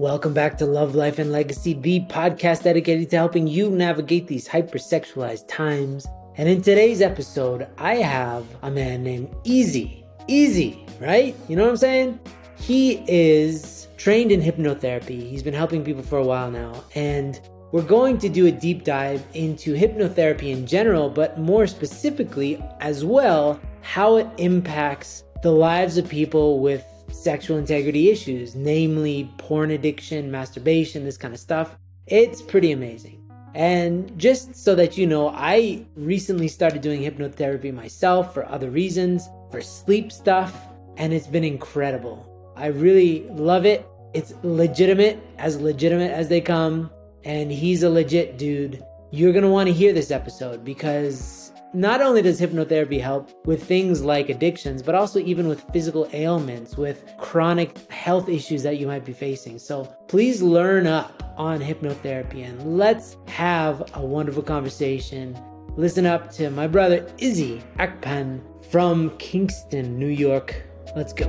Welcome back to Love, Life, and Legacy, the podcast dedicated to helping you navigate these hypersexualized times. And in today's episode, I have a man named Isie. Isie, right? You know what I'm saying? He is trained in hypnotherapy. He's been helping people for a while now. And we're going to do a deep dive into hypnotherapy in general, but more specifically as well, how it impacts the lives of people with sexual integrity issues, namely porn addiction, masturbation, this kind of stuff. It's pretty amazing. And just so that you know, I recently started doing hypnotherapy myself for other reasons, for sleep stuff, and it's been incredible. I really love it. It's legitimate, as legitimate as they come, and he's a legit dude. You're gonna wanna hear this episode because not only does hypnotherapy help with things like addictions, but also even with physical ailments, with chronic health issues that you might be facing. So please learn up on hypnotherapy and let's have a wonderful conversation. Listen up to my brother Isie Akpan from Kingston, New York. Let's go.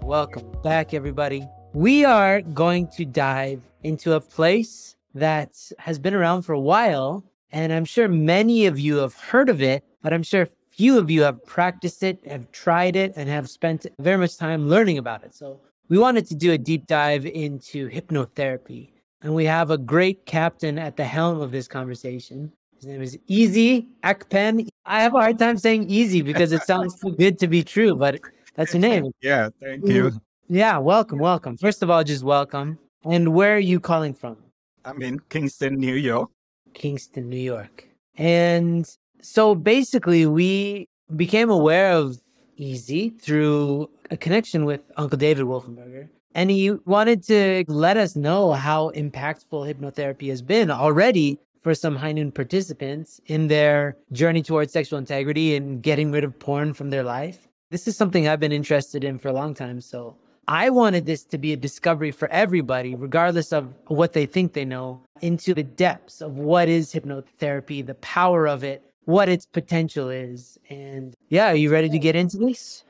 Welcome back, everybody. We are going to dive into a place that has been around for a while. And I'm sure many of you have heard of it, but I'm sure few of you have practiced it, have tried it, and have spent very much time learning about it. So we wanted to do a deep dive into hypnotherapy. And we have a great captain at the helm of this conversation. His name is Isie Akpan. I have a hard time saying easy because it sounds too good to be true, but that's your name. Yeah, thank you. Yeah, welcome, welcome. First of all, just welcome. And where are you calling from? I'm in Kingston, New York. Kingston, New York. And so basically, we became aware of Isie through a connection with Uncle David Wolfenberger. And he wanted to let us know how impactful hypnotherapy has been already for some high noon participants in their journey towards sexual integrity and getting rid of porn from their life. This is something I've been interested in for a long time. So I wanted this to be a discovery for everybody, regardless of what they think they know, into the depths of what is hypnotherapy, the power of it, what its potential is. And yeah, are you ready to get into this?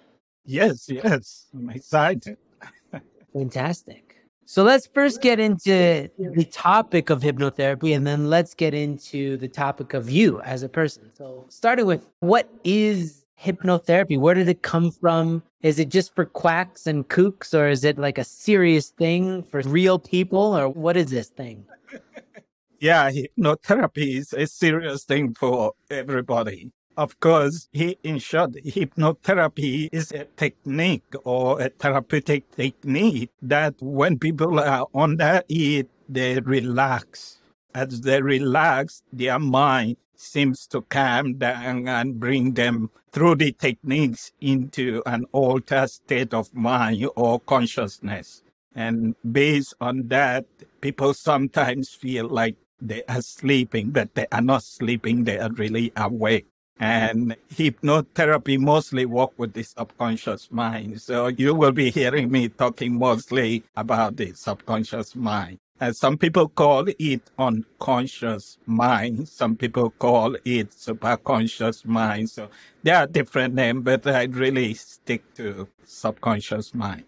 Yes, yes. I'm excited. Fantastic. So let's first get into the topic of hypnotherapy and then let's get into the topic of you as a person. So, starting with what is hypnotherapy? Where did it come from? Is it just for quacks and kooks, or is it like a serious thing for real people, or what is this thing? yeah, hypnotherapy is a serious thing for everybody. Of course, he, in short, hypnotherapy is a technique or a therapeutic technique that when people are under it, they relax. As they relax, their mind seems to calm down and bring them through the techniques into an altered state of mind or consciousness. And based on that, people sometimes feel like they are sleeping, but they are not sleeping, they are really awake. And hypnotherapy mostly work with the subconscious mind. So you will be hearing me talking mostly about the subconscious mind. Uh, some people call it unconscious mind. Some people call it superconscious mind. So there are different names, but I really stick to subconscious mind.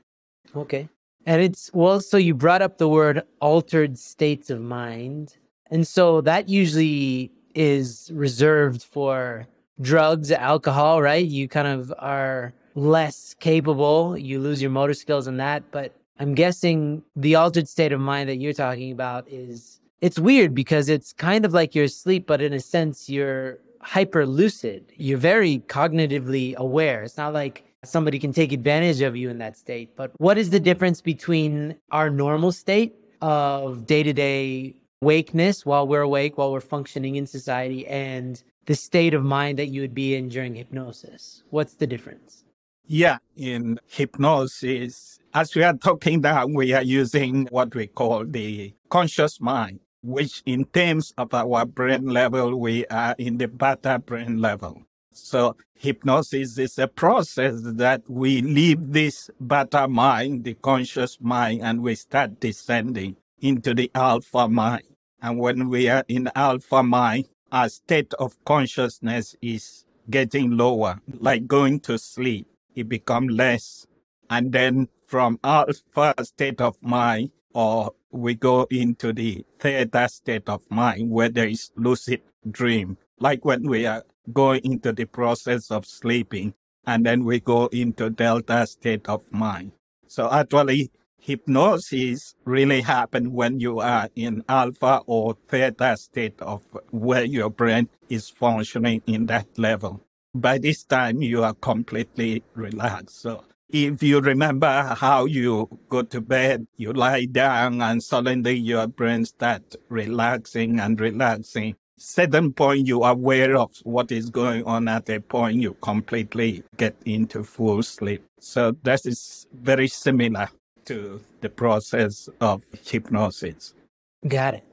Okay. And it's well, so you brought up the word altered states of mind. And so that usually is reserved for drugs, alcohol, right? You kind of are less capable. You lose your motor skills in that. But I'm guessing the altered state of mind that you're talking about is it's weird because it's kind of like you're asleep, but in a sense, you're hyper lucid. You're very cognitively aware. It's not like somebody can take advantage of you in that state. But what is the difference between our normal state of day to day wakeness while we're awake, while we're functioning in society, and the state of mind that you would be in during hypnosis? What's the difference? Yeah, in hypnosis, as we are talking now, we are using what we call the conscious mind, which in terms of our brain level, we are in the beta brain level. So hypnosis is a process that we leave this beta mind, the conscious mind, and we start descending into the alpha mind. And when we are in alpha mind, our state of consciousness is getting lower, like going to sleep. It becomes less And then from alpha state of mind, or we go into the theta state of mind where there is lucid dream, like when we are going into the process of sleeping, and then we go into delta state of mind. So actually, hypnosis really happen when you are in alpha or theta state of where your brain is functioning in that level. By this time, you are completely relaxed. So if you remember how you go to bed, you lie down and suddenly your brain starts relaxing and relaxing. Certain point you are aware of what is going on at a point you completely get into full sleep. So that is very similar to the process of hypnosis. Got it.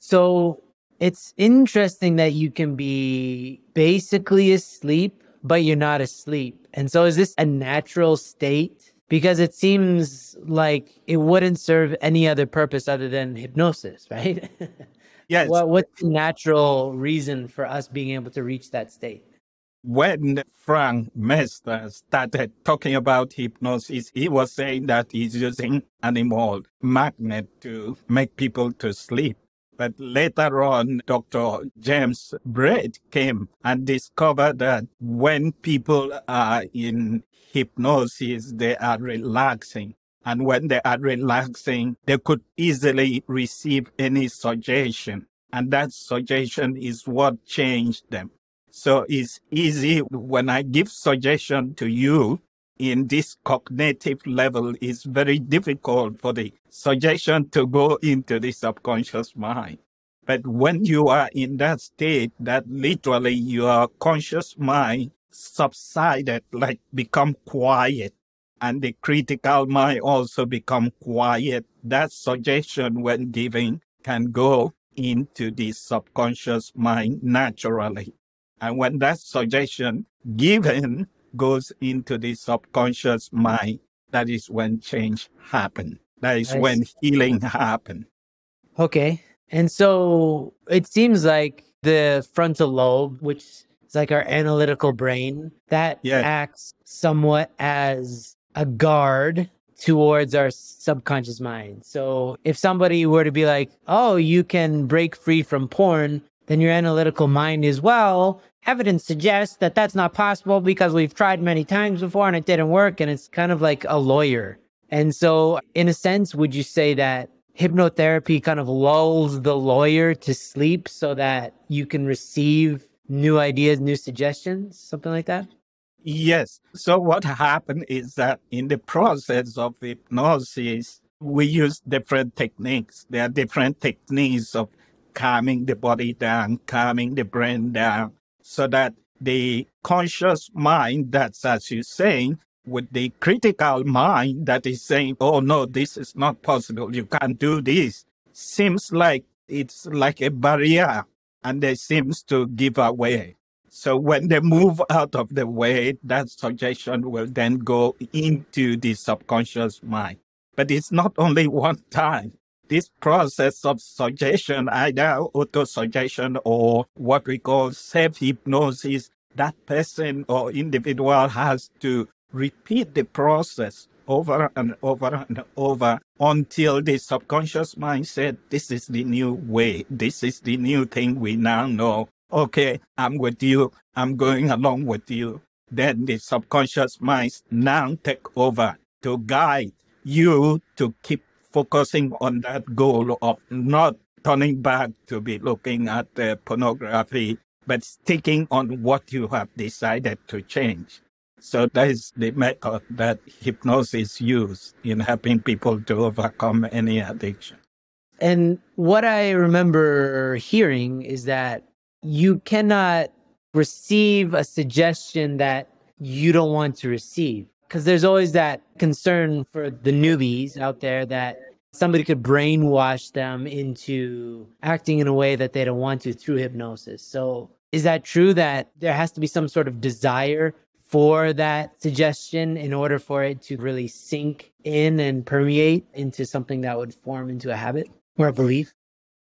So it's interesting that you can be basically asleep, but you're not asleep. And so is this a natural state? Because it seems like it wouldn't serve any other purpose other than hypnosis, right? Yes. What, what's the natural reason for us being able to reach that state? when Franz Mesmer started talking about hypnosis, he was saying that he's using animal magnet to make people to sleep. But later on, Dr. James Braid came and discovered that when people are in hypnosis, they are relaxing. And when they are relaxing, they could easily receive any suggestion. And that suggestion is what changed them. So it's easy when I give suggestion to you in this cognitive level, is very difficult for the suggestion to go into the subconscious mind. But when you are in that state that literally your conscious mind subsided, like become quiet, and the critical mind also become quiet, that suggestion when giving can go into the subconscious mind naturally. And when that suggestion given goes into the subconscious mind, that is when change happen. That is nice. when healing happen. Okay. And so it seems like the frontal lobe, which is like our analytical brain, that yeah. acts somewhat as a guard towards our subconscious mind. So if somebody were to be like, oh, you can break free from porn, then your analytical mind is, well, evidence suggests that that's not possible because we've tried many times before and it didn't work. And it's kind of like a lawyer. And so, in a sense, would you say that hypnotherapy kind of lulls the lawyer to sleep so that you can receive new ideas, new suggestions, something like that? Yes. So, what happened is that in the process of hypnosis, we use different techniques. There are different techniques of calming the body down, calming the brain down, so that the conscious mind that's as you're saying with the critical mind that is saying oh no this is not possible. You can't do this seems like it's like a barrier and they seems to give away. So when they move out of the way that suggestion will then go into the subconscious mind. But it's not only one time this process of suggestion, either auto suggestion or what we call self hypnosis, that person or individual has to repeat the process over and over and over until the subconscious mind said, This is the new way. This is the new thing we now know. Okay, I'm with you. I'm going along with you. Then the subconscious mind now take over to guide you to keep focusing on that goal of not turning back to be looking at uh, pornography, but sticking on what you have decided to change. So that is the method that hypnosis uses in helping people to overcome any addiction. And what I remember hearing is that you cannot receive a suggestion that you don't want to receive because there's always that concern for the newbies out there that somebody could brainwash them into acting in a way that they don't want to through hypnosis. So, is that true that there has to be some sort of desire for that suggestion in order for it to really sink in and permeate into something that would form into a habit or a belief?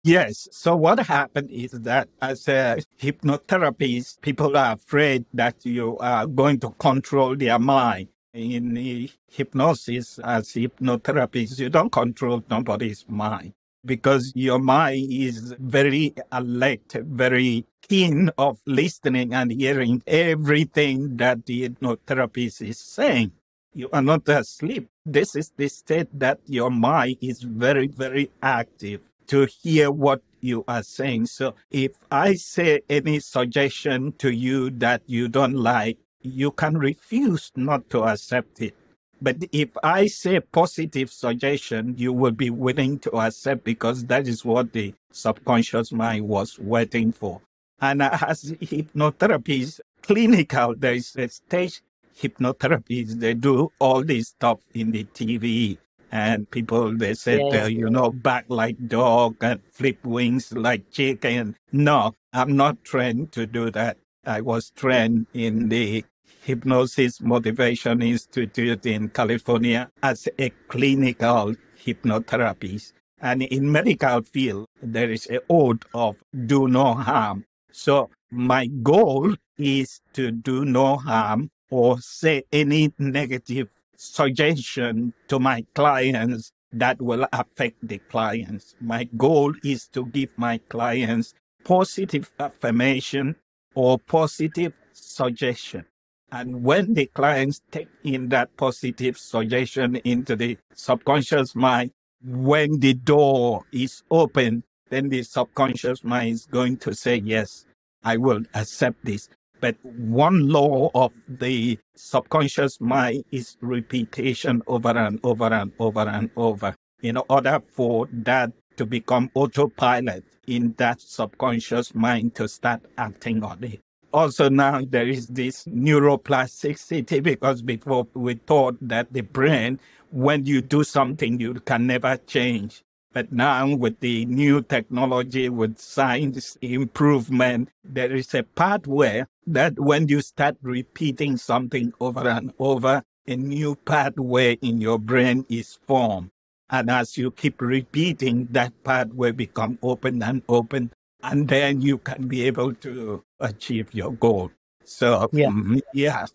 Yes. So what happened is that as a hypnotherapist, people are afraid that you are going to control their mind in hypnosis as hypnotherapist, you don't control nobody's mind because your mind is very alert, very keen of listening and hearing everything that the hypnotherapist is saying. You are not asleep. This is the state that your mind is very, very active to hear what you are saying. So if I say any suggestion to you that you don't like, you can refuse not to accept it. But if I say positive suggestion, you will be willing to accept because that is what the subconscious mind was waiting for. And as hypnotherapy is clinical, there is a stage hypnotherapy. They do all this stuff in the TV. And people, they said, uh, you know, back like dog and flip wings like chicken. No, I'm not trained to do that. I was trained in the Hypnosis Motivation Institute in California as a clinical hypnotherapist. And in medical field, there is a oath of do no harm. So my goal is to do no harm or say any negative suggestion to my clients that will affect the clients. My goal is to give my clients positive affirmation or positive suggestion. And when the clients take in that positive suggestion into the subconscious mind, when the door is open, then the subconscious mind is going to say, Yes, I will accept this. But one law of the subconscious mind is repetition over and over and over and over in order for that to become autopilot in that subconscious mind to start acting on it also now there is this neuroplasticity because before we thought that the brain, when you do something, you can never change. But now with the new technology, with science improvement, there is a pathway that when you start repeating something over and over, a new pathway in your brain is formed. And as you keep repeating, that pathway become open and open and then you can be able to achieve your goal. So, yeah. Mm, yeah.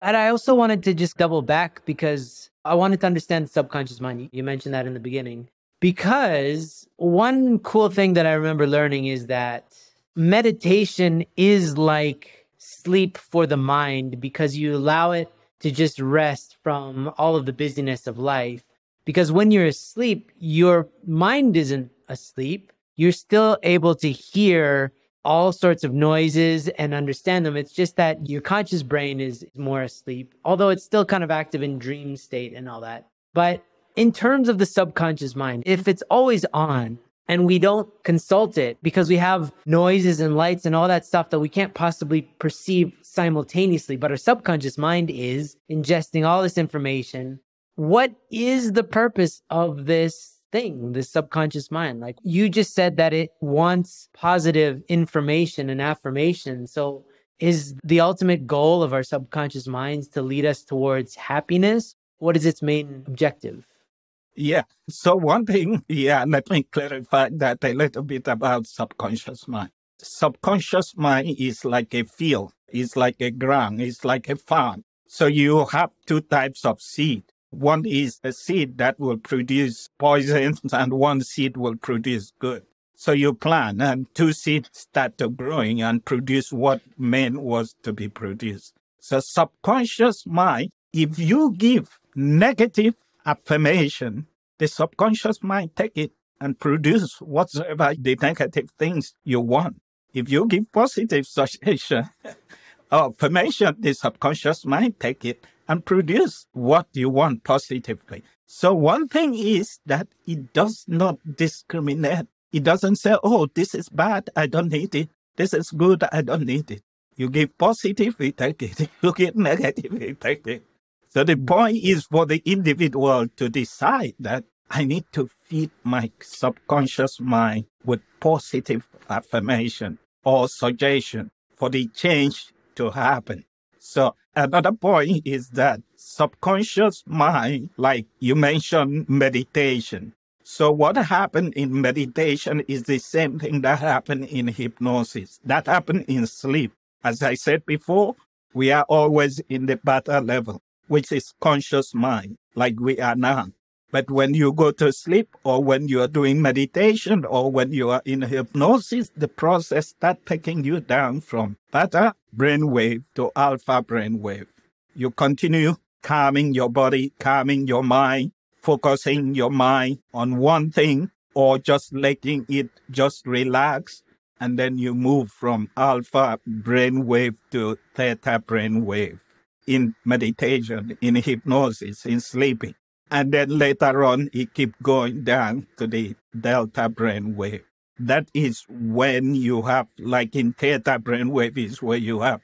And I also wanted to just double back because I wanted to understand the subconscious mind. You mentioned that in the beginning. Because one cool thing that I remember learning is that meditation is like sleep for the mind because you allow it to just rest from all of the busyness of life. Because when you're asleep, your mind isn't asleep you're still able to hear all sorts of noises and understand them. It's just that your conscious brain is more asleep, although it's still kind of active in dream state and all that. But in terms of the subconscious mind, if it's always on and we don't consult it because we have noises and lights and all that stuff that we can't possibly perceive simultaneously, but our subconscious mind is ingesting all this information. What is the purpose of this thing, the subconscious mind. Like you just said that it wants positive information and affirmation. So is the ultimate goal of our subconscious minds to lead us towards happiness? What is its main objective? Yeah. So one thing, yeah, let me clarify that a little bit about subconscious mind. Subconscious mind is like a field, it's like a ground, it's like a farm. So you have two types of seed. One is a seed that will produce poisons and one seed will produce good. So you plant and two seeds start to growing and produce what meant was to be produced. So subconscious mind, if you give negative affirmation, the subconscious mind take it and produce whatsoever the negative things you want. If you give positive suggestion, affirmation, the subconscious mind take it and produce what you want positively. So one thing is that it does not discriminate. It doesn't say, oh, this is bad, I don't need it. This is good, I don't need it. You give positive, we take it. You give negative, take it. So the point is for the individual to decide that I need to feed my subconscious mind with positive affirmation or suggestion for the change to happen. So another point is that subconscious mind, like you mentioned, meditation. So what happened in meditation is the same thing that happened in hypnosis. That happened in sleep. As I said before, we are always in the beta level. which is conscious mind, like we are now. But when you go to sleep or when you are doing meditation or when you are in hypnosis, the process start taking you down from beta brainwave to alpha brainwave. You continue calming your body, calming your mind, focusing your mind on one thing or just letting it just relax. And then you move from alpha brainwave to theta brainwave in meditation, in hypnosis, in sleeping. And then later on, it keep going down to the delta brainwave. That is when you have, like in theta brainwave, is where you have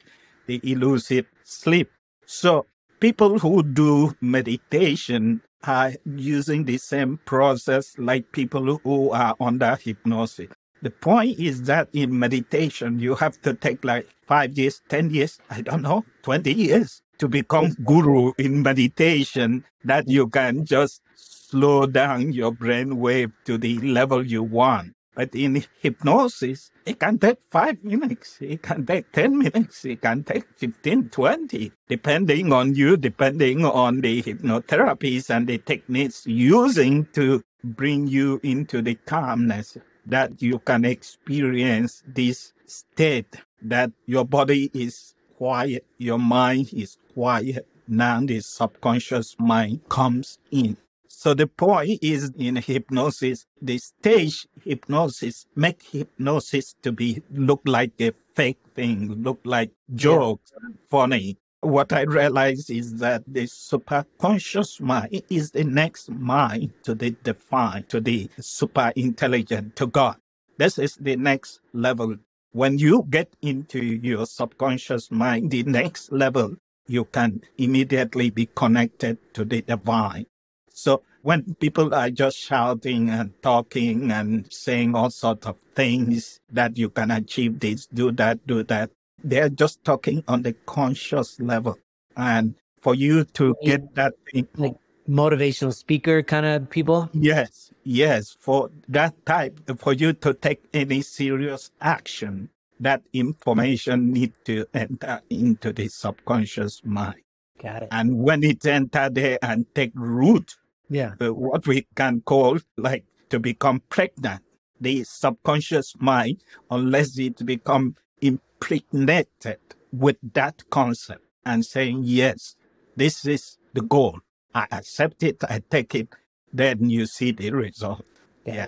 the elusive sleep. So people who do meditation are using the same process like people who are under hypnosis. The point is that in meditation, you have to take like five years, 10 years, I don't know, 20 years to become guru in meditation that you can just slow down your brain wave to the level you want. But in hypnosis, it can take five minutes, it can take 10 minutes, it can take 15, 20, depending on you, depending on the hypnotherapies and the techniques using to bring you into the calmness that you can experience this state that your body is quiet, your mind is quiet. Now the subconscious mind comes in. So the point is in hypnosis, the stage hypnosis make hypnosis to be look like a fake thing, look like jokes, yeah. funny. What I realize is that the superconscious mind is the next mind to the divine, to the super intelligent, to God. This is the next level. When you get into your subconscious mind, the next level, you can immediately be connected to the divine. So when people are just shouting and talking and saying all sorts of things that you can achieve this, do that, do that, they're just talking on the conscious level. And for you to get that thing, like motivational speaker kind of people? Yes, yes. For that type, for you to take any serious action, that information need to enter into the subconscious mind. Got it. And when it enter there and take root, yeah. Uh, what we can call like to become pregnant. The subconscious mind, unless it become impregnated with that concept and saying, yes, this is the goal. I accept it. I take it. Then you see the result. Yeah. yeah.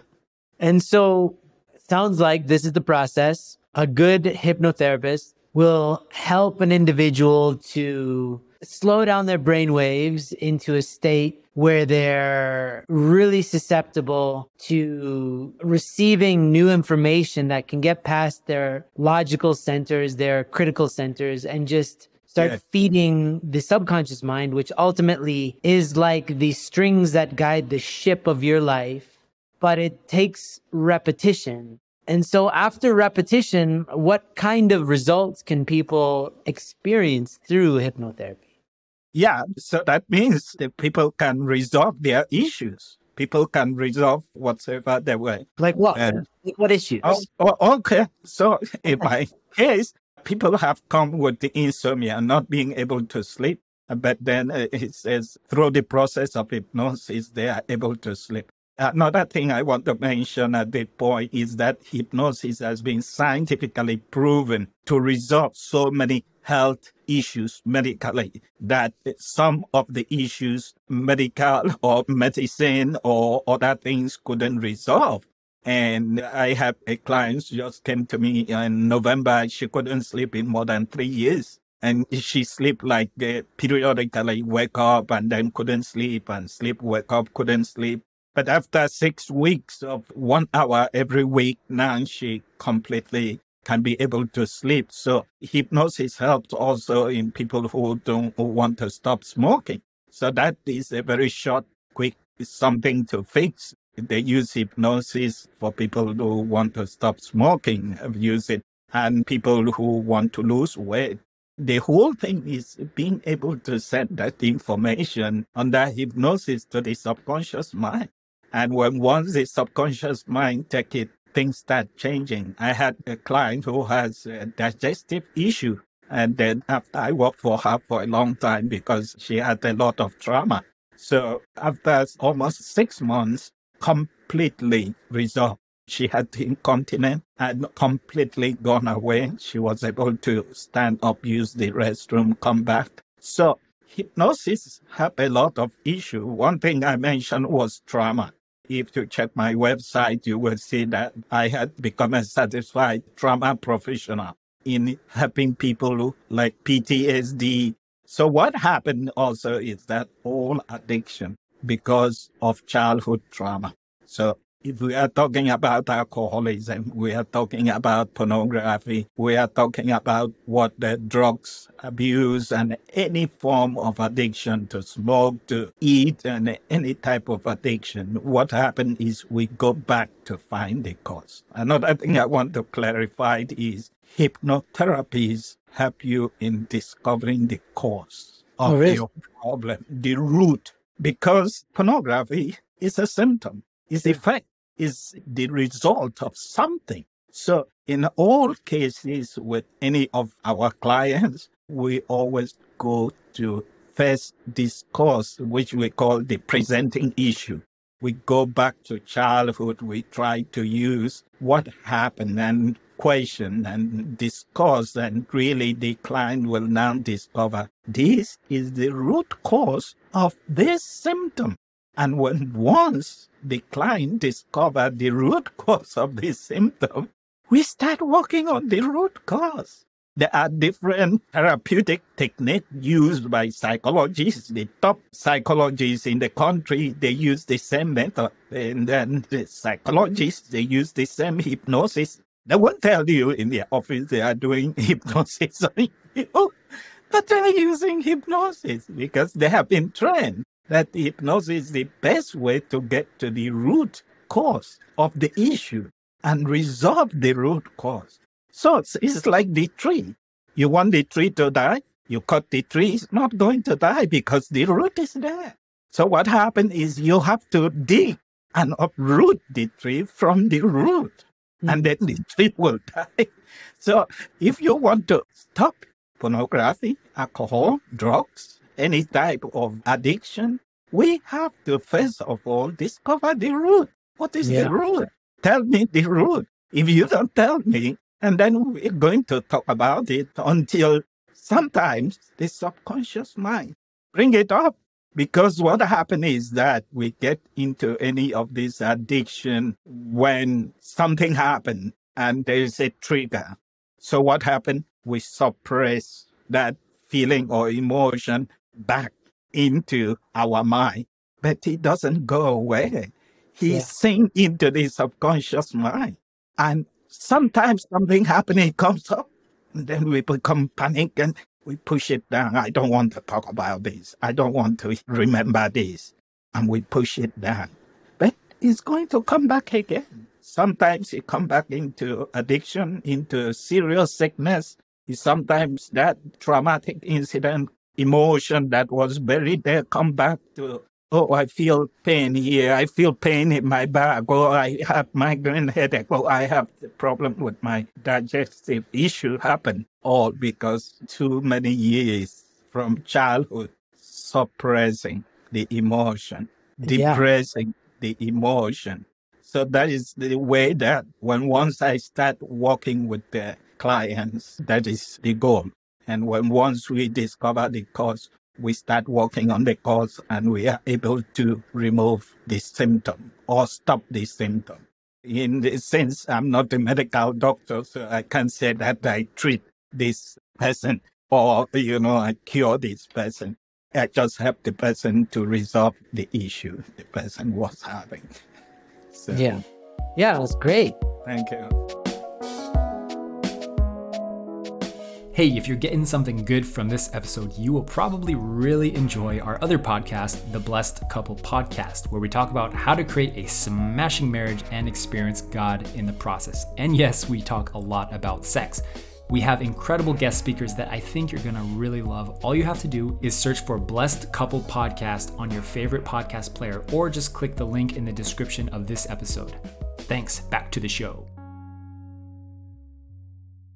And so sounds like this is the process. A good hypnotherapist will help an individual to slow down their brain waves into a state where they're really susceptible to receiving new information that can get past their logical centers, their critical centers, and just start yeah. feeding the subconscious mind, which ultimately is like the strings that guide the ship of your life. But it takes repetition. And so after repetition, what kind of results can people experience through hypnotherapy? Yeah, so that means that people can resolve their issues. People can resolve whatever they were. Like what? And, like what issues? Oh, oh, okay. So in my case, people have come with the insomnia, not being able to sleep. But then uh, it says through the process of hypnosis, they are able to sleep. Another thing I want to mention at this point is that hypnosis has been scientifically proven to resolve so many health issues medically that some of the issues medical or medicine or other things couldn't resolve. And I have a client just came to me in November. She couldn't sleep in more than three years. And she sleep like uh, periodically wake up and then couldn't sleep and sleep, wake up, couldn't sleep. But after six weeks of one hour every week, now she completely can be able to sleep. So hypnosis helps also in people who don't who want to stop smoking. So that is a very short, quick something to fix. They use hypnosis for people who want to stop smoking, use it, and people who want to lose weight. The whole thing is being able to send that information under hypnosis to the subconscious mind. And when once the subconscious mind take it things start changing. I had a client who has a digestive issue And then after I worked for her for a long time because she had a lot of trauma. So after almost six months, completely resolved. She had incontinence and completely gone away. She was able to stand up, use the restroom, come back. So hypnosis have a lot of issue. One thing I mentioned was trauma. If you check my website, you will see that I had become a satisfied trauma professional in helping people like PTSD. So what happened also is that all addiction because of childhood trauma. So if we are talking about alcoholism, we are talking about pornography, we are talking about what the drugs abuse and any form of addiction to smoke, to eat, and any type of addiction. What happens is we go back to find the cause. Another thing I want to clarify is hypnotherapies help you in discovering the cause of oh, really? your problem, the root, because pornography is a symptom, is effect is the result of something. So in all cases with any of our clients, we always go to first discourse, which we call the presenting issue. We go back to childhood. We try to use what happened and question and discuss and really the client will now discover this is the root cause of this symptom. And when once the client discover the root cause of the symptom, we start working on the root cause. There are different therapeutic techniques used by psychologists. The top psychologists in the country, they use the same method. And then the psychologists, they use the same hypnosis. They won't tell you in their office they are doing hypnosis on you, but they're using hypnosis because they have been trained that hypnosis is the best way to get to the root cause of the issue and resolve the root cause. So it's, it's like the tree. You want the tree to die, you cut the tree, it's not going to die because the root is there. So what happens is you have to dig and uproot the tree from the root, mm. and then the tree will die. So if you want to stop pornography, alcohol, drugs, any type of addiction, we have to first of all discover the root. What is yeah. the root? Tell me the root. If you don't tell me, and then we're going to talk about it until sometimes the subconscious mind bring it up. Because what happens is that we get into any of this addiction when something happens and there's a trigger. So what happened? We suppress that feeling or emotion back into our mind, but it doesn't go away. He yeah. sinks into the subconscious mind. And sometimes something happening comes up, and then we become panic and we push it down. I don't want to talk about this. I don't want to remember this. And we push it down. But it's going to come back again. Sometimes it come back into addiction, into serious sickness. Sometimes that traumatic incident emotion that was buried there come back to oh i feel pain here. I feel pain in my back. Oh i have migraine headache. Oh i have the problem with my digestive issue happen. All because too many years from childhood suppressing the emotion depressing yeah. the emotion. So that is the way that when once i start working with the clients that is the goal and when once we discover the cause, we start working on the cause and we are able to remove the symptom or stop the symptom. In this sense, I'm not a medical doctor, so I can't say that I treat this person or, you know, I cure this person. I just help the person to resolve the issue the person was having. So, yeah. Yeah, that's great. Thank you. Hey, if you're getting something good from this episode, you will probably really enjoy our other podcast, the Blessed Couple Podcast, where we talk about how to create a smashing marriage and experience God in the process. And yes, we talk a lot about sex. We have incredible guest speakers that I think you're gonna really love. All you have to do is search for Blessed Couple Podcast on your favorite podcast player or just click the link in the description of this episode. Thanks, back to the show.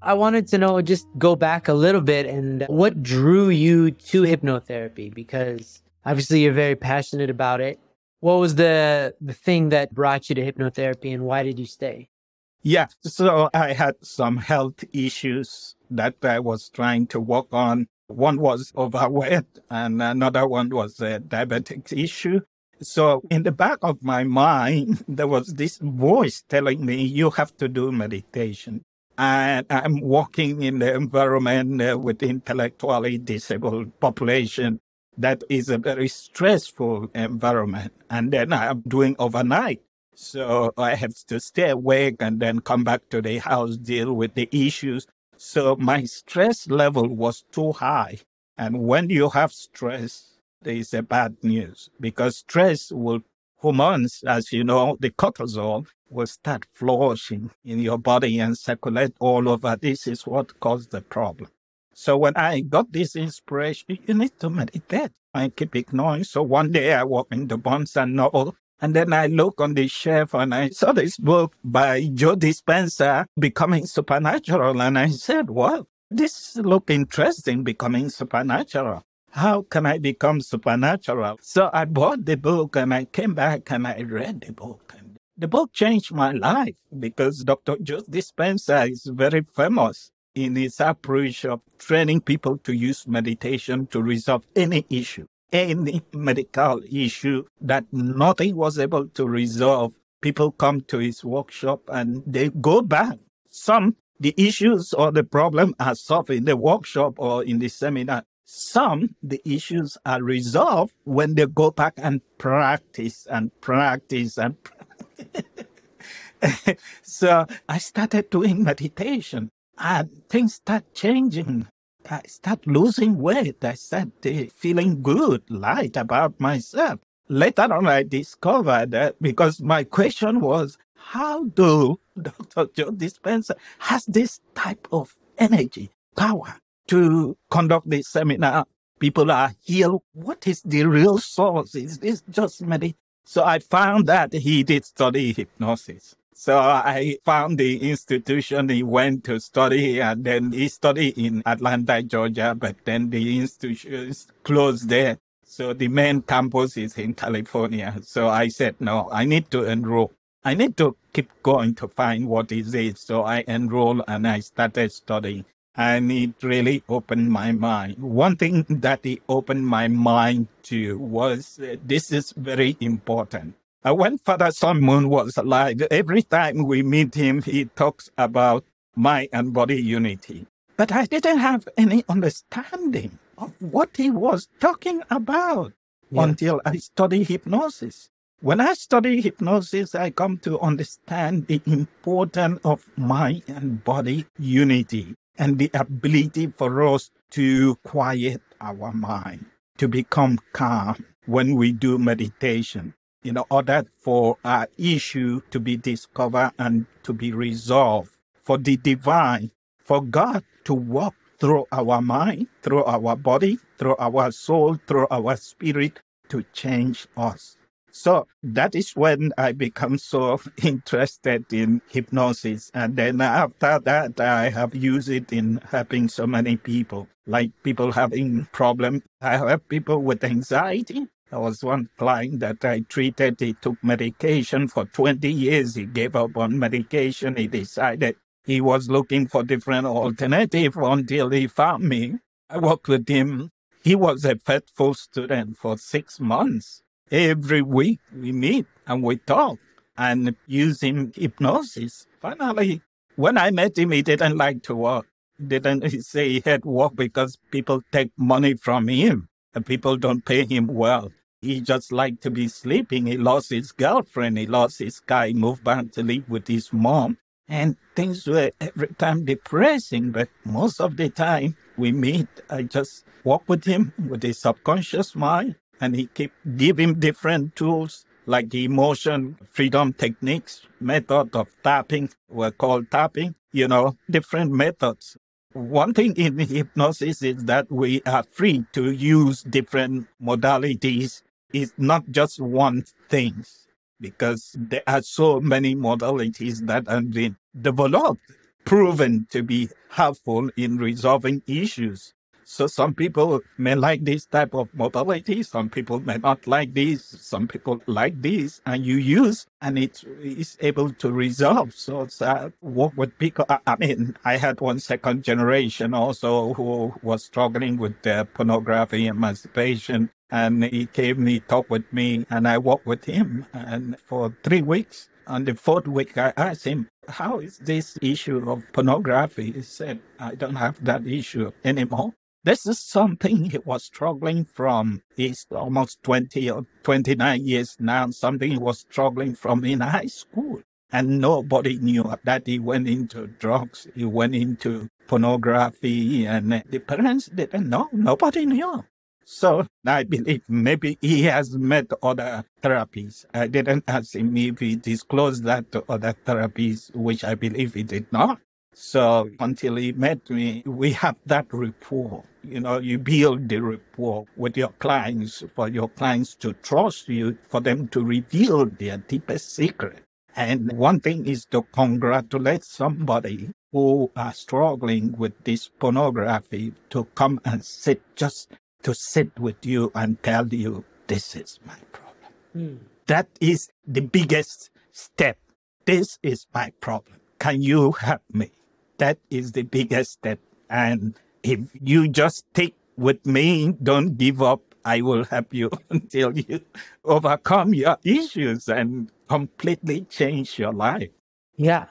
I wanted to know, just go back a little bit and what drew you to hypnotherapy? Because obviously you're very passionate about it. What was the the thing that brought you to hypnotherapy and why did you stay? Yeah, so I had some health issues that I was trying to work on. One was overweight and another one was a diabetic issue. So in the back of my mind, there was this voice telling me, you have to do meditation. And I'm working in the environment uh, with intellectually disabled population. That is a very stressful environment. And then I'm doing overnight. So I have to stay awake and then come back to the house, deal with the issues. So my stress level was too high. And when you have stress, there is a bad news because stress will hormones, as you know, the cortisol will start flourishing in your body and circulate all over. This is what caused the problem. So when I got this inspiration, you need to meditate. I keep ignoring. So one day I walk into Barnes and Noble and then I look on the shelf and I saw this book by Joe Dispenza, Becoming Supernatural. And I said, well, this look interesting, Becoming Supernatural how can I become supernatural? So I bought the book and I came back and I read the book. The book changed my life because Dr. Joe Dispenza is very famous in his approach of training people to use meditation to resolve any issue, any medical issue that nothing was able to resolve. People come to his workshop and they go back. Some the issues or the problem are solved in the workshop or in the seminar. Some, the issues are resolved when they go back and practice and practice and practice. so I started doing meditation and things start changing. I start losing weight. I start feeling good, light about myself. Later on, I discovered that because my question was, how do Dr. Joe Dispenza has this type of energy, power, to conduct this seminar. People are healed. What is the real source? Is this just meditation? So I found that he did study hypnosis. So I found the institution he went to study and then he studied in Atlanta, Georgia, but then the institution closed there. So the main campus is in California. So I said, no, I need to enroll. I need to keep going to find what is it. So I enrolled and I started studying and it really opened my mind. One thing that it opened my mind to was uh, this is very important. Uh, when Father Sun Moon was alive, every time we meet him, he talks about mind and body unity. But I didn't have any understanding of what he was talking about yeah. until I studied hypnosis. When I study hypnosis, I come to understand the importance of mind and body unity and the ability for us to quiet our mind, to become calm when we do meditation, in order for our issue to be discovered and to be resolved, for the divine, for God to walk through our mind, through our body, through our soul, through our spirit to change us. So that is when I become so interested in hypnosis. And then after that, I have used it in helping so many people, like people having problems. I have people with anxiety. There was one client that I treated. He took medication for 20 years. He gave up on medication. He decided he was looking for different alternative until he found me. I worked with him. He was a faithful student for six months every week we meet and we talk and using hypnosis. Finally, when I met him, he didn't like to work. Didn't say he had work because people take money from him and people don't pay him well. He just liked to be sleeping. He lost his girlfriend. He lost his guy, moved back to live with his mom. And things were every time depressing, but most of the time we meet, I just walk with him with his subconscious mind and he keep giving different tools like the emotion freedom techniques, method of tapping were called tapping, you know, different methods. One thing in hypnosis is that we are free to use different modalities. It's not just one thing because there are so many modalities that have been developed proven to be helpful in resolving issues. So some people may like this type of mobility, some people may not like this, some people like this, and you use and it is able to resolve. So uh, work with people. I mean, I had one second generation also who was struggling with pornography, emancipation, and he came, he talked with me, and I worked with him, and for three weeks. On the fourth week, I asked him, How is this issue of pornography? He said, I don't have that issue anymore. This is something he was struggling from. He's almost 20 or 29 years now, something he was struggling from in high school. And nobody knew that he went into drugs, he went into pornography, and the parents didn't know. Nobody knew. So I believe maybe he has met other therapies. I didn't ask him if he disclosed that to other therapies, which I believe he did not. So until he met me, we have that rapport. You know, you build the rapport with your clients for your clients to trust you, for them to reveal their deepest secret. And one thing is to congratulate somebody who are struggling with this pornography to come and sit just to sit with you and tell you, this is my problem. Mm. That is the biggest step. This is my problem. Can you help me? That is the biggest step. And if you just stick with me, don't give up. I will help you until you overcome your issues and completely change your life. Yeah,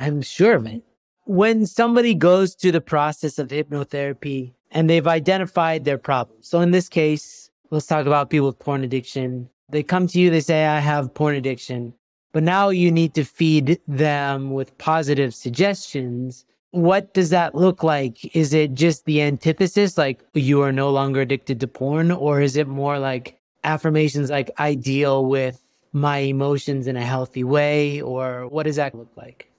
I'm sure of it. When somebody goes through the process of hypnotherapy, and they've identified their problem. So in this case, let's talk about people with porn addiction. They come to you, they say, I have porn addiction, but now you need to feed them with positive suggestions. What does that look like? Is it just the antithesis, like you are no longer addicted to porn? Or is it more like affirmations like I deal with my emotions in a healthy way? Or what does that look like?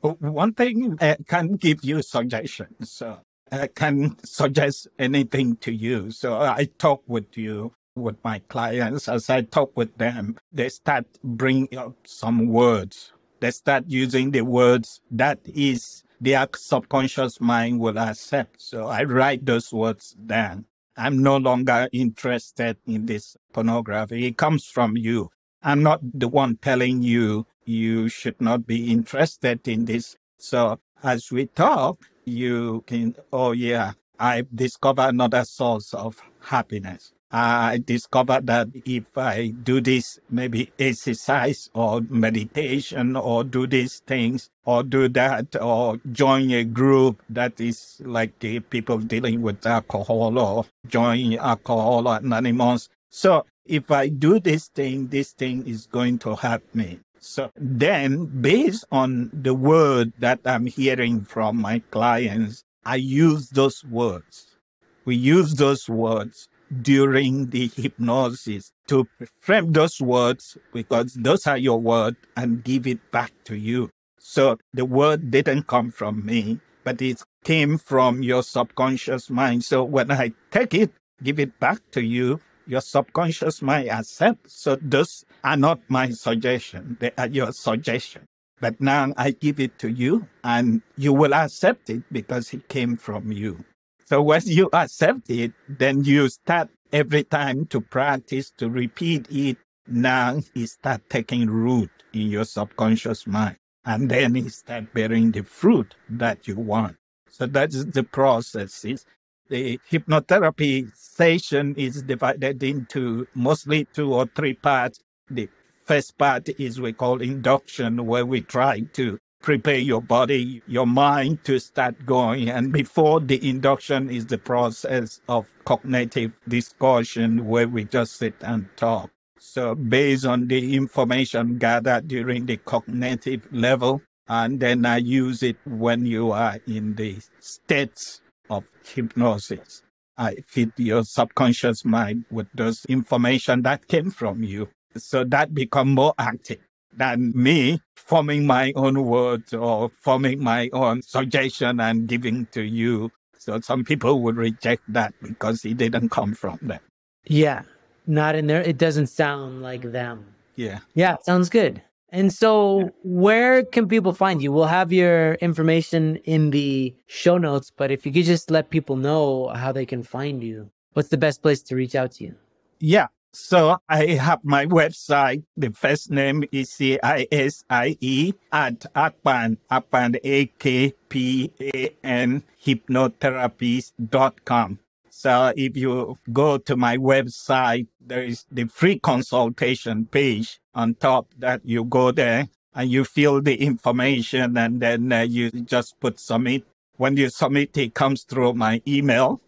One thing I can give you suggestions. So I can suggest anything to you. So I talk with you with my clients. As I talk with them, they start bringing up some words. They start using the words that is their subconscious mind will accept. So I write those words down. I'm no longer interested in this pornography. It comes from you. I'm not the one telling you you should not be interested in this. So as we talk, you can, oh yeah, I discovered another source of happiness. I discovered that if I do this, maybe exercise or meditation or do these things or do that or join a group that is like the people dealing with alcohol or join alcohol anonymous. So if I do this thing, this thing is going to help me. So then, based on the word that I'm hearing from my clients, I use those words. We use those words during the hypnosis to frame those words because those are your words and give it back to you. So the word didn't come from me, but it came from your subconscious mind. So when I take it, give it back to you, your subconscious mind accepts. So those are not my suggestion. They are your suggestion. But now I give it to you and you will accept it because it came from you. So once you accept it, then you start every time to practice, to repeat it. Now it start taking root in your subconscious mind. And then it start bearing the fruit that you want. So that is the process. It's the hypnotherapy session is divided into mostly two or three parts. The first part is we call induction, where we try to prepare your body, your mind to start going. And before the induction is the process of cognitive discussion, where we just sit and talk. So based on the information gathered during the cognitive level, and then I use it when you are in the states of hypnosis. I feed your subconscious mind with those information that came from you. So that become more active than me forming my own words or forming my own suggestion and giving to you. So some people would reject that because it didn't come from them. Yeah. Not in there. It doesn't sound like them. Yeah. Yeah. Sounds good. And so, where can people find you? We'll have your information in the show notes, but if you could just let people know how they can find you, what's the best place to reach out to you? Yeah. So I have my website. The first name is C I S I E at Akpan, Akpan, A K P A N, hypnotherapist.com. So if you go to my website, there is the free consultation page on top that you go there and you fill the information and then uh, you just put submit. When you submit, it comes through my email.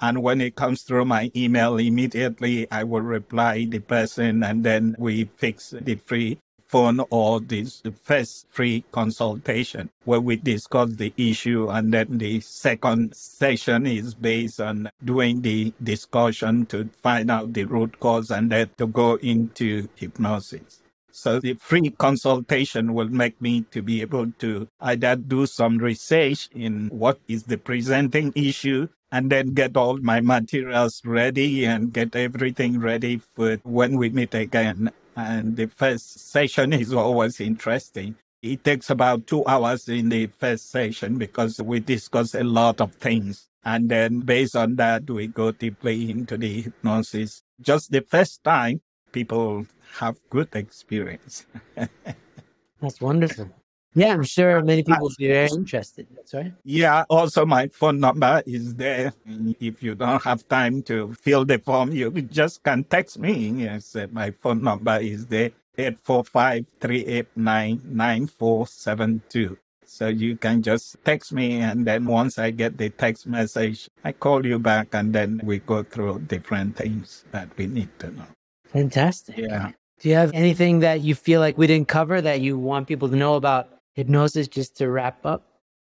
And when it comes through my email, immediately I will reply the person and then we fix the free phone or this first free consultation where we discuss the issue and then the second session is based on doing the discussion to find out the root cause and then to go into hypnosis. So the free consultation will make me to be able to either do some research in what is the presenting issue and then get all my materials ready and get everything ready for when we meet again. And the first session is always interesting. It takes about two hours in the first session because we discuss a lot of things. And then based on that, we go deeply into the hypnosis. Just the first time, people have good experience. That's wonderful. Yeah, I'm sure many people will be very interested. Sorry. Yeah, also my phone number is there. If you don't have time to fill the form, you just can text me. Yes, uh, my phone number is there. 845-389-9472. So you can just text me and then once I get the text message, I call you back and then we go through different things that we need to know. Fantastic. Yeah. Do you have anything that you feel like we didn't cover that you want people to know about hypnosis just to wrap up?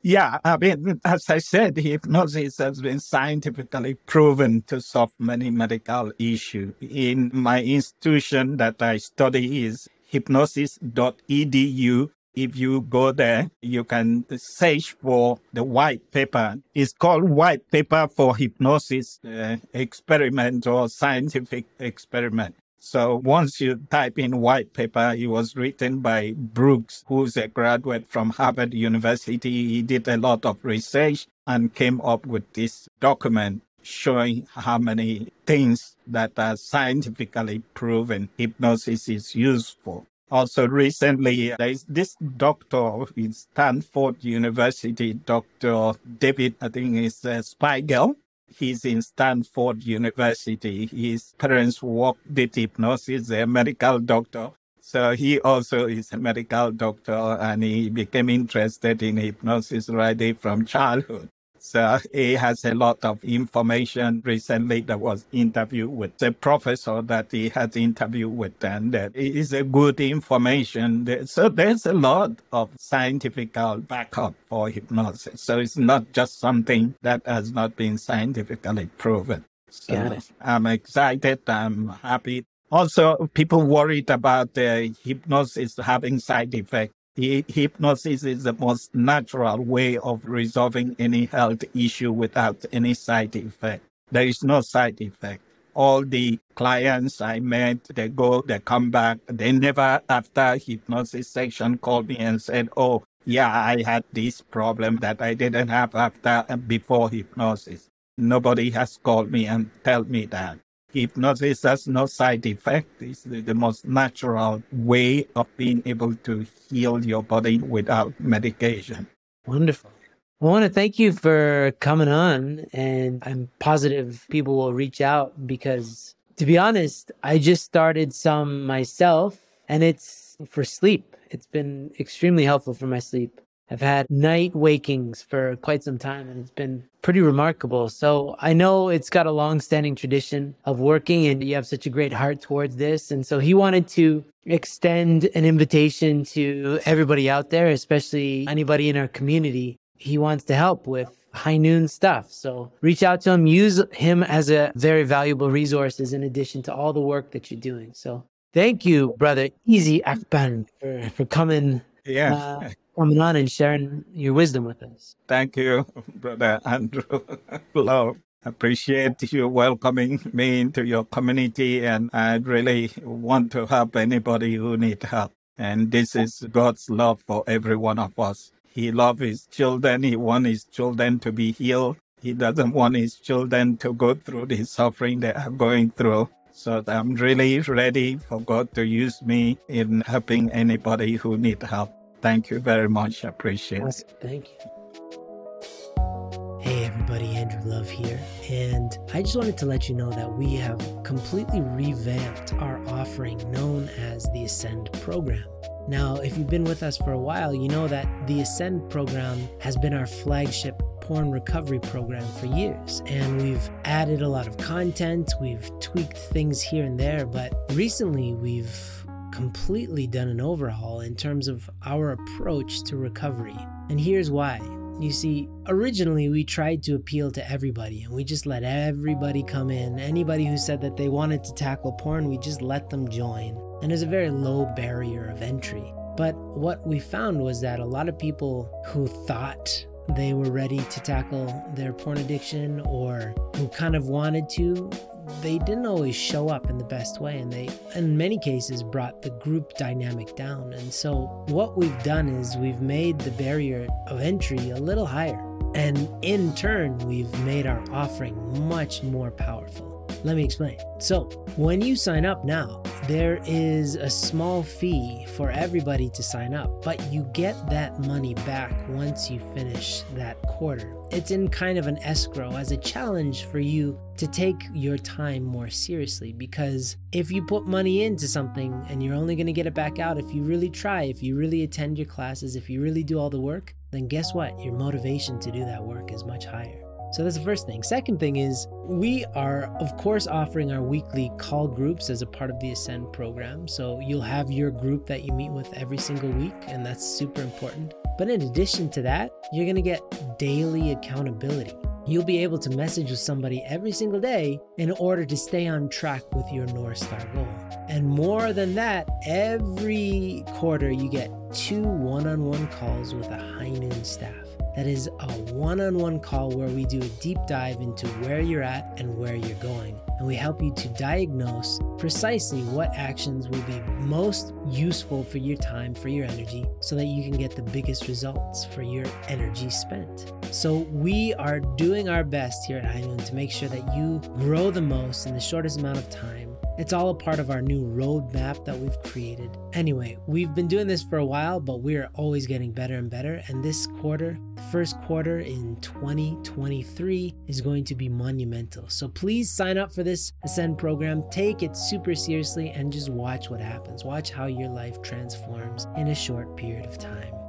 Yeah, I mean, as I said, hypnosis has been scientifically proven to solve many medical issues. In my institution that I study is hypnosis.edu. If you go there, you can search for the white paper. It's called White Paper for Hypnosis uh, Experiment or Scientific Experiment. So once you type in white paper, it was written by Brooks, who's a graduate from Harvard University. He did a lot of research and came up with this document showing how many things that are scientifically proven hypnosis is useful. Also, recently, there is this doctor in Stanford University, Dr. David, I think is Spiegel. He's in Stanford University. His parents work with hypnosis, a medical doctor. So he also is a medical doctor and he became interested in hypnosis right from childhood. So he has a lot of information. Recently, there was interview with the professor that he had interviewed with, and it is a good information. So there's a lot of scientific uh, backup for hypnosis. So it's not just something that has not been scientifically proven. So I'm excited. I'm happy. Also, people worried about the hypnosis having side effects. Hypnosis is the most natural way of resolving any health issue without any side effect. There is no side effect. All the clients I met, they go, they come back. They never, after hypnosis session, called me and said, Oh, yeah, I had this problem that I didn't have after before hypnosis. Nobody has called me and tell me that hypnosis has no side effect. It's the, the, most natural way of being able to heal your body without medication. Wonderful. I want to thank you for coming on, and I'm positive people will reach out because, to be honest, I just started some myself, and it's for sleep. It's been extremely helpful for my sleep. I've had night wakings for quite some time and it's been pretty remarkable. So I know it's got a long standing tradition of working and you have such a great heart towards this. And so he wanted to extend an invitation to everybody out there, especially anybody in our community. He wants to help with high noon stuff. So reach out to him, use him as a very valuable resources in addition to all the work that you're doing. So thank you, brother Isie Akpan, for, for coming. Yeah. Uh, coming on and sharing your wisdom with us. Thank you, Brother Andrew. Love. Appreciate you welcoming me into your community, and I really want to help anybody who need help. And this is God's love for every one of us. He loves his children. He wants his children to be healed. He doesn't want his children to go through the suffering they are going through. So I'm really ready for God to use me in helping anybody who need help. Thank you very much. I appreciate it. Thank you. Hey everybody, Andrew Love here. And I just wanted to let you know that we have completely revamped our offering known as the Ascend program. Now, if you've been with us for a while, you know that the Ascend program has been our flagship porn recovery program for years. And we've added a lot of content, we've tweaked things here and there, but recently we've completely done an overhaul in terms of our approach to recovery. And here's why. You see, originally we tried to appeal to everybody and we just let everybody come in. Anybody who said that they wanted to tackle porn, we just let them join. And there's a very low barrier of entry. But what we found was that a lot of people who thought they were ready to tackle their porn addiction or who kind of wanted to, they didn't always show up in the best way and they in many cases brought the group dynamic down. And so what we've done is we've made the barrier of entry a little higher. And in turn we've made our offering much more powerful let me explain. So, when you sign up now, there is a small fee for everybody to sign up, but you get that money back once you finish that quarter. It's in kind of an escrow as a challenge for you to take your time more seriously because if you put money into something and you're only going to get it back out if you really try, if you really attend your classes, if you really do all the work, then guess what? Your motivation to do that work is much higher. So that's the first thing. Second thing is we are, of course, offering our weekly call groups as a part of the Ascend program. So you'll have your group that you meet with every single week, and that's super important. But in addition to that, you're going to get daily accountability. You'll be able to message with somebody every single day in order to stay on track with your North Star goal. And more than that, every quarter you get two one on one calls with a high noon staff. That is a one on one call where we do a deep dive into where you're at and where you're going. And we help you to diagnose precisely what actions will be most useful for your time, for your energy, so that you can get the biggest results for your energy spent. So, we are doing our best here at High Noon to make sure that you grow the most in the shortest amount of time it's all a part of our new roadmap that we've created. Anyway, we've been doing this for a while, but we're always getting better and better. And this quarter, the first quarter in 2023, is going to be monumental. So please sign up for this Ascend program. Take it super seriously and just watch what happens. Watch how your life transforms in a short period of time.